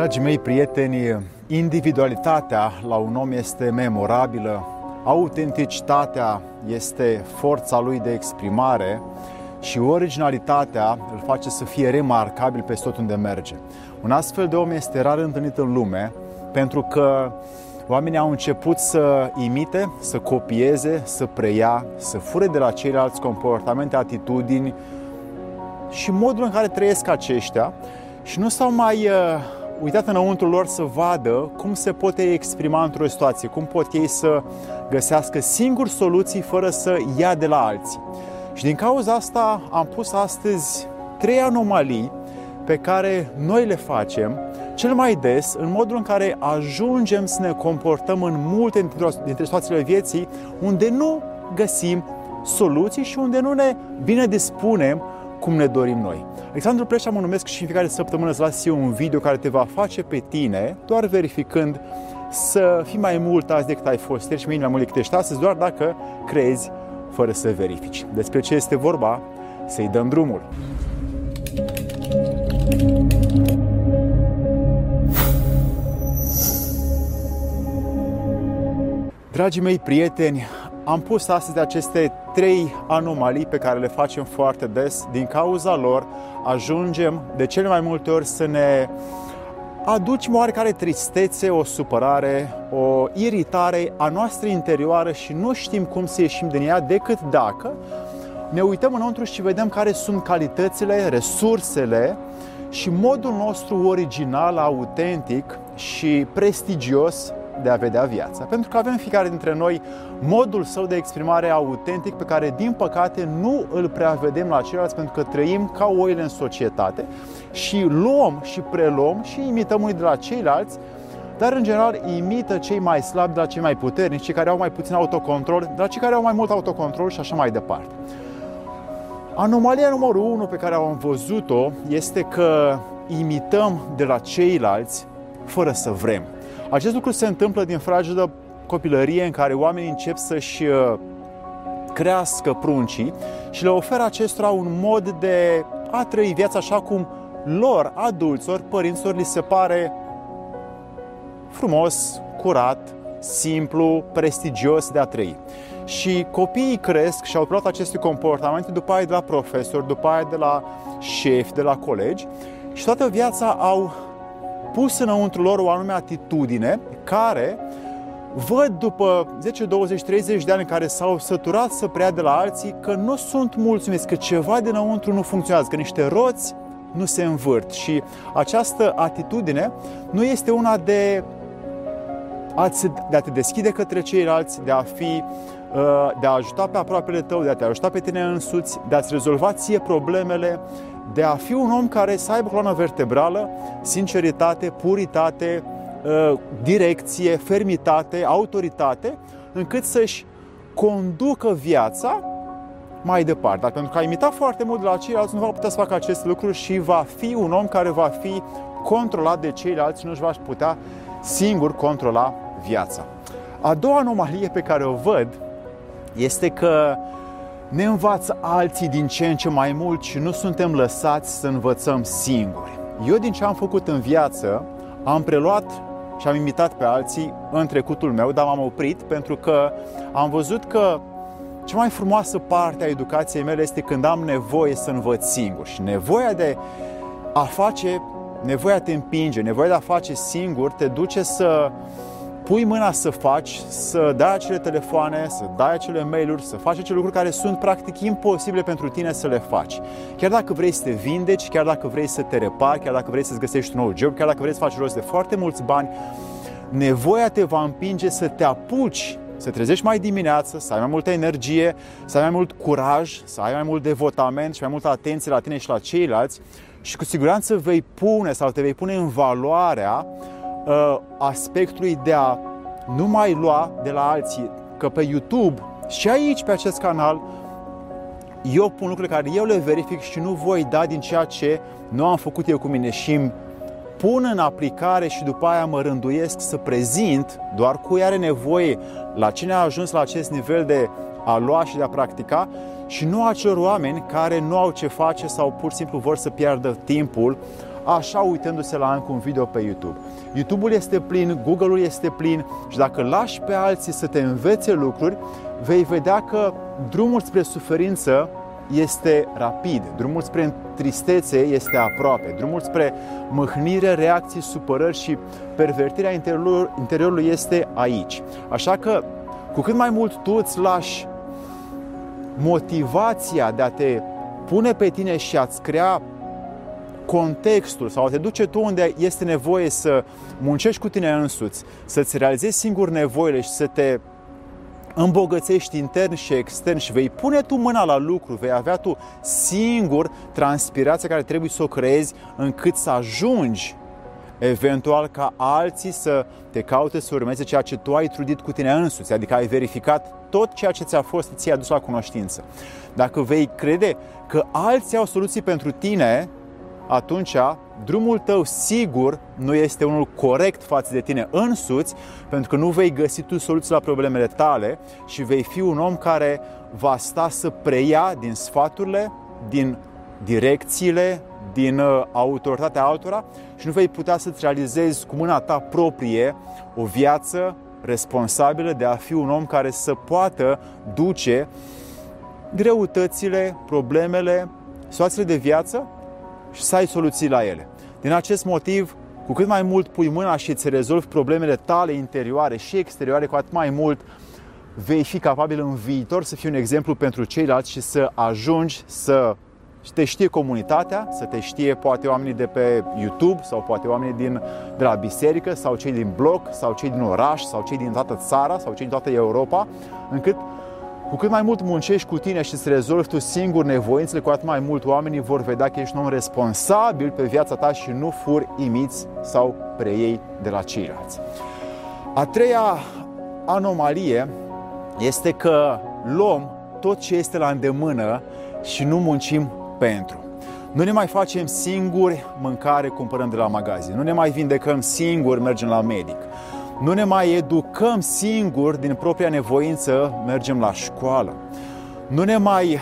Dragii mei prieteni, individualitatea la un om este memorabilă, autenticitatea este forța lui de exprimare și originalitatea îl face să fie remarcabil pe tot unde merge. Un astfel de om este rar întâlnit în lume pentru că oamenii au început să imite, să copieze, să preia, să fure de la ceilalți comportamente, atitudini și modul în care trăiesc aceștia și nu s-au mai uh, uitat înăuntru lor să vadă cum se pot ei exprima într-o situație, cum pot ei să găsească singuri soluții fără să ia de la alții. Și din cauza asta am pus astăzi trei anomalii pe care noi le facem cel mai des în modul în care ajungem să ne comportăm în multe dintre situațiile vieții unde nu găsim soluții și unde nu ne bine dispunem cum ne dorim noi. Alexandru Preșa mă numesc și în fiecare săptămână îți las eu un video care te va face pe tine, doar verificând să fii mai mult azi decât ai fost ieri și mai mult decât ești astăzi, doar dacă crezi fără să verifici. Despre ce este vorba, să-i dăm drumul. Dragii mei prieteni, am pus astăzi aceste trei anomalii pe care le facem foarte des. Din cauza lor ajungem de cele mai multe ori să ne aducem oarecare tristețe, o supărare, o iritare a noastră interioară și nu știm cum să ieșim din ea decât dacă ne uităm înăuntru și vedem care sunt calitățile, resursele și modul nostru original, autentic și prestigios de a vedea viața. Pentru că avem fiecare dintre noi modul său de exprimare autentic pe care, din păcate, nu îl prea vedem la ceilalți pentru că trăim ca oile în societate și luăm și preluăm și imităm unii de la ceilalți dar în general imită cei mai slabi de la cei mai puternici, cei care au mai puțin autocontrol, de la cei care au mai mult autocontrol și așa mai departe. Anomalia numărul 1 pe care am văzut-o este că imităm de la ceilalți fără să vrem. Acest lucru se întâmplă din fragedă copilărie în care oamenii încep să-și uh, crească pruncii și le oferă acestora un mod de a trăi viața așa cum lor, adulților, părinților, li se pare frumos, curat, simplu, prestigios de a trăi. Și copiii cresc și au preluat aceste comportamente după aia de la profesori, după aia de la șefi, de la colegi și toată viața au pus înăuntru lor o anume atitudine care văd după 10, 20, 30 de ani în care s-au săturat să preia de la alții că nu sunt mulțumiți, că ceva dinăuntru nu funcționează, că niște roți nu se învârt. Și această atitudine nu este una de a, de a te deschide către ceilalți, de a fi uh, de a ajuta pe aproapele tău, de a te ajuta pe tine însuți, de a-ți rezolva ție problemele, de a fi un om care să aibă coloană vertebrală, sinceritate, puritate, uh, direcție, fermitate, autoritate, încât să-și conducă viața mai departe. Dar pentru că a imitat foarte mult de la ceilalți, nu va putea să facă acest lucru și va fi un om care va fi controlat de ceilalți și nu își va putea singur controla viața. A doua anomalie pe care o văd este că ne învață alții din ce în ce mai mult și nu suntem lăsați să învățăm singuri. Eu din ce am făcut în viață, am preluat și am imitat pe alții în trecutul meu, dar m-am oprit pentru că am văzut că cea mai frumoasă parte a educației mele este când am nevoie să învăț singur și nevoia de a face, nevoia te împinge, nevoia de a face singur te duce să pui mâna să faci, să dai acele telefoane, să dai acele mail-uri, să faci acele lucruri care sunt practic imposibile pentru tine să le faci. Chiar dacă vrei să te vindeci, chiar dacă vrei să te repari, chiar dacă vrei să-ți găsești un nou job, chiar dacă vrei să faci rost de foarte mulți bani, nevoia te va împinge să te apuci să trezești mai dimineață, să ai mai multă energie, să ai mai mult curaj, să ai mai mult devotament și mai multă atenție la tine și la ceilalți și cu siguranță vei pune sau te vei pune în valoarea uh, aspectului de a nu mai lua de la alții, că pe YouTube și aici pe acest canal eu pun lucruri care eu le verific și nu voi da din ceea ce nu am făcut eu cu mine și îmi pun în aplicare și după aia mă rânduiesc să prezint doar cu are nevoie la cine a ajuns la acest nivel de a lua și de a practica și nu acelor oameni care nu au ce face sau pur și simplu vor să piardă timpul așa uitându-se la încă un video pe YouTube. YouTube-ul este plin, Google-ul este plin și dacă lași pe alții să te învețe lucruri, vei vedea că drumul spre suferință este rapid, drumul spre tristețe este aproape, drumul spre mâhnire, reacții, supărări și pervertirea interiorului, interiorului este aici. Așa că cu cât mai mult tu îți lași motivația de a te pune pe tine și a-ți crea contextul sau a te duce tu unde este nevoie să muncești cu tine însuți, să-ți realizezi singur nevoile și să te îmbogățești intern și extern și vei pune tu mâna la lucru, vei avea tu singur transpirația care trebuie să o creezi încât să ajungi eventual ca alții să te caute să urmeze ceea ce tu ai trudit cu tine însuți, adică ai verificat tot ceea ce ți-a fost, ți-a adus la cunoștință. Dacă vei crede că alții au soluții pentru tine, atunci drumul tău sigur nu este unul corect față de tine însuți, pentru că nu vei găsi tu soluții la problemele tale și vei fi un om care va sta să preia din sfaturile, din direcțiile, din uh, autoritatea altora și nu vei putea să-ți realizezi cu mâna ta proprie o viață responsabilă de a fi un om care să poată duce greutățile, problemele, situațiile de viață și să ai soluții la ele. Din acest motiv, cu cât mai mult pui mâna și îți rezolvi problemele tale interioare și exterioare, cu atât mai mult vei fi capabil în viitor să fii un exemplu pentru ceilalți și să ajungi să te știe comunitatea, să te știe poate oamenii de pe YouTube sau poate oamenii din, de la biserică sau cei din bloc sau cei din oraș sau cei din toată țara sau cei din toată Europa, încât cu cât mai mult muncești cu tine și îți rezolvi tu singur nevoințele, cu atât mai mult oamenii vor vedea că ești un om responsabil pe viața ta și nu furi, imiți sau preiei de la ceilalți. A treia anomalie este că luăm tot ce este la îndemână și nu muncim pentru. Nu ne mai facem singuri mâncare, cumpărăm de la magazin. Nu ne mai vindecăm singuri, mergem la medic. Nu ne mai educăm singuri din propria nevoință, mergem la școală. Nu ne mai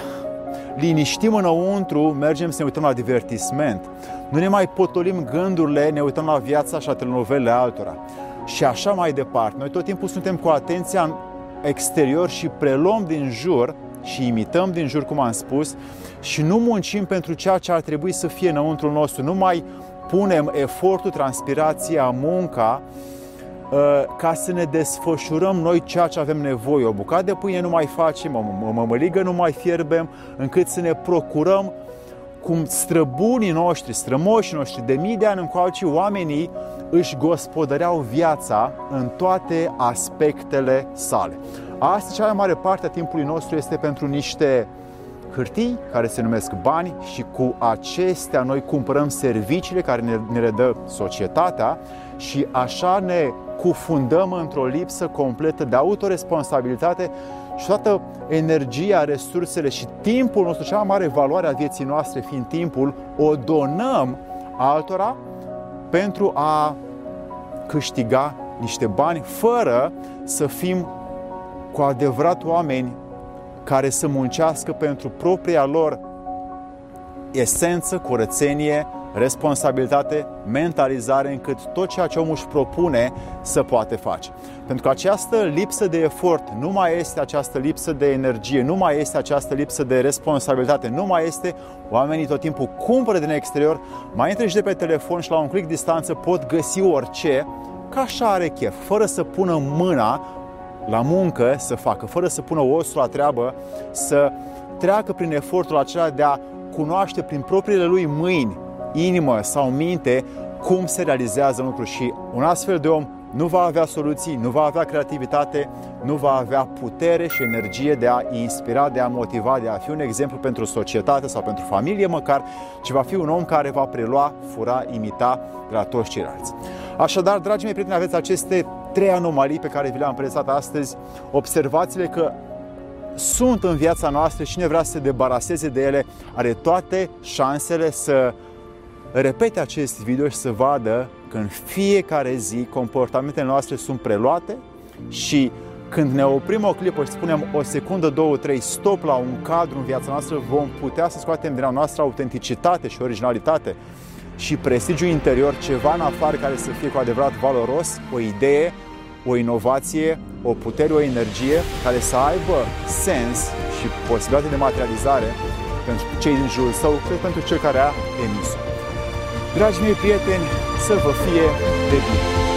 liniștim înăuntru, mergem să ne uităm la divertisment. Nu ne mai potolim gândurile, ne uităm la viața și la telenovelele altora. Și așa mai departe. Noi tot timpul suntem cu atenția în exterior și preluăm din jur și imităm din jur, cum am spus, și nu muncim pentru ceea ce ar trebui să fie înăuntru nostru. Nu mai punem efortul, transpirația, munca uh, ca să ne desfășurăm noi ceea ce avem nevoie. O bucată de pâine nu mai facem, o mămăligă nu mai fierbem, încât să ne procurăm cum străbunii noștri, strămoșii noștri, de mii de ani încoace, oamenii își gospodăreau viața în toate aspectele sale. Astăzi, cea mai mare parte a timpului nostru este pentru niște hârtii care se numesc bani și cu acestea noi cumpărăm serviciile care ne, ne le dă societatea și așa ne cufundăm într-o lipsă completă de autoresponsabilitate și toată energia, resursele și timpul nostru, cea mai mare valoare a vieții noastre fiind timpul, o donăm altora pentru a câștiga niște bani fără să fim cu adevărat oameni care să muncească pentru propria lor esență, curățenie, responsabilitate, mentalizare, încât tot ceea ce omul își propune să poate face. Pentru că această lipsă de efort nu mai este această lipsă de energie, nu mai este această lipsă de responsabilitate, nu mai este oamenii tot timpul cumpără din exterior, mai intră și de pe telefon și la un click distanță pot găsi orice, ca așa are chef, fără să pună mâna la muncă să facă, fără să pună osul la treabă, să treacă prin efortul acela de a cunoaște prin propriile lui mâini, inimă sau minte cum se realizează lucrul și un astfel de om nu va avea soluții, nu va avea creativitate, nu va avea putere și energie de a inspira, de a motiva, de a fi un exemplu pentru societate sau pentru familie măcar, ci va fi un om care va prelua, fura, imita de la toți ceilalți. Așadar, dragii mei prieteni, aveți aceste trei anomalii pe care vi le-am prezentat astăzi. Observați-le că sunt în viața noastră și cine vrea să se debaraseze de ele are toate șansele să repete acest video și să vadă că în fiecare zi comportamentele noastre sunt preluate și când ne oprim o clipă și spunem o secundă, două, trei, stop la un cadru în viața noastră, vom putea să scoatem din a noastră autenticitate și originalitate și prestigiu interior, ceva în afară care să fie cu adevărat valoros, o idee, o inovație, o putere, o energie care să aibă sens și posibilitate de materializare pentru cei din jurul său, cât pentru cel care a emis-o. Dragii mei prieteni, să vă fie de bine!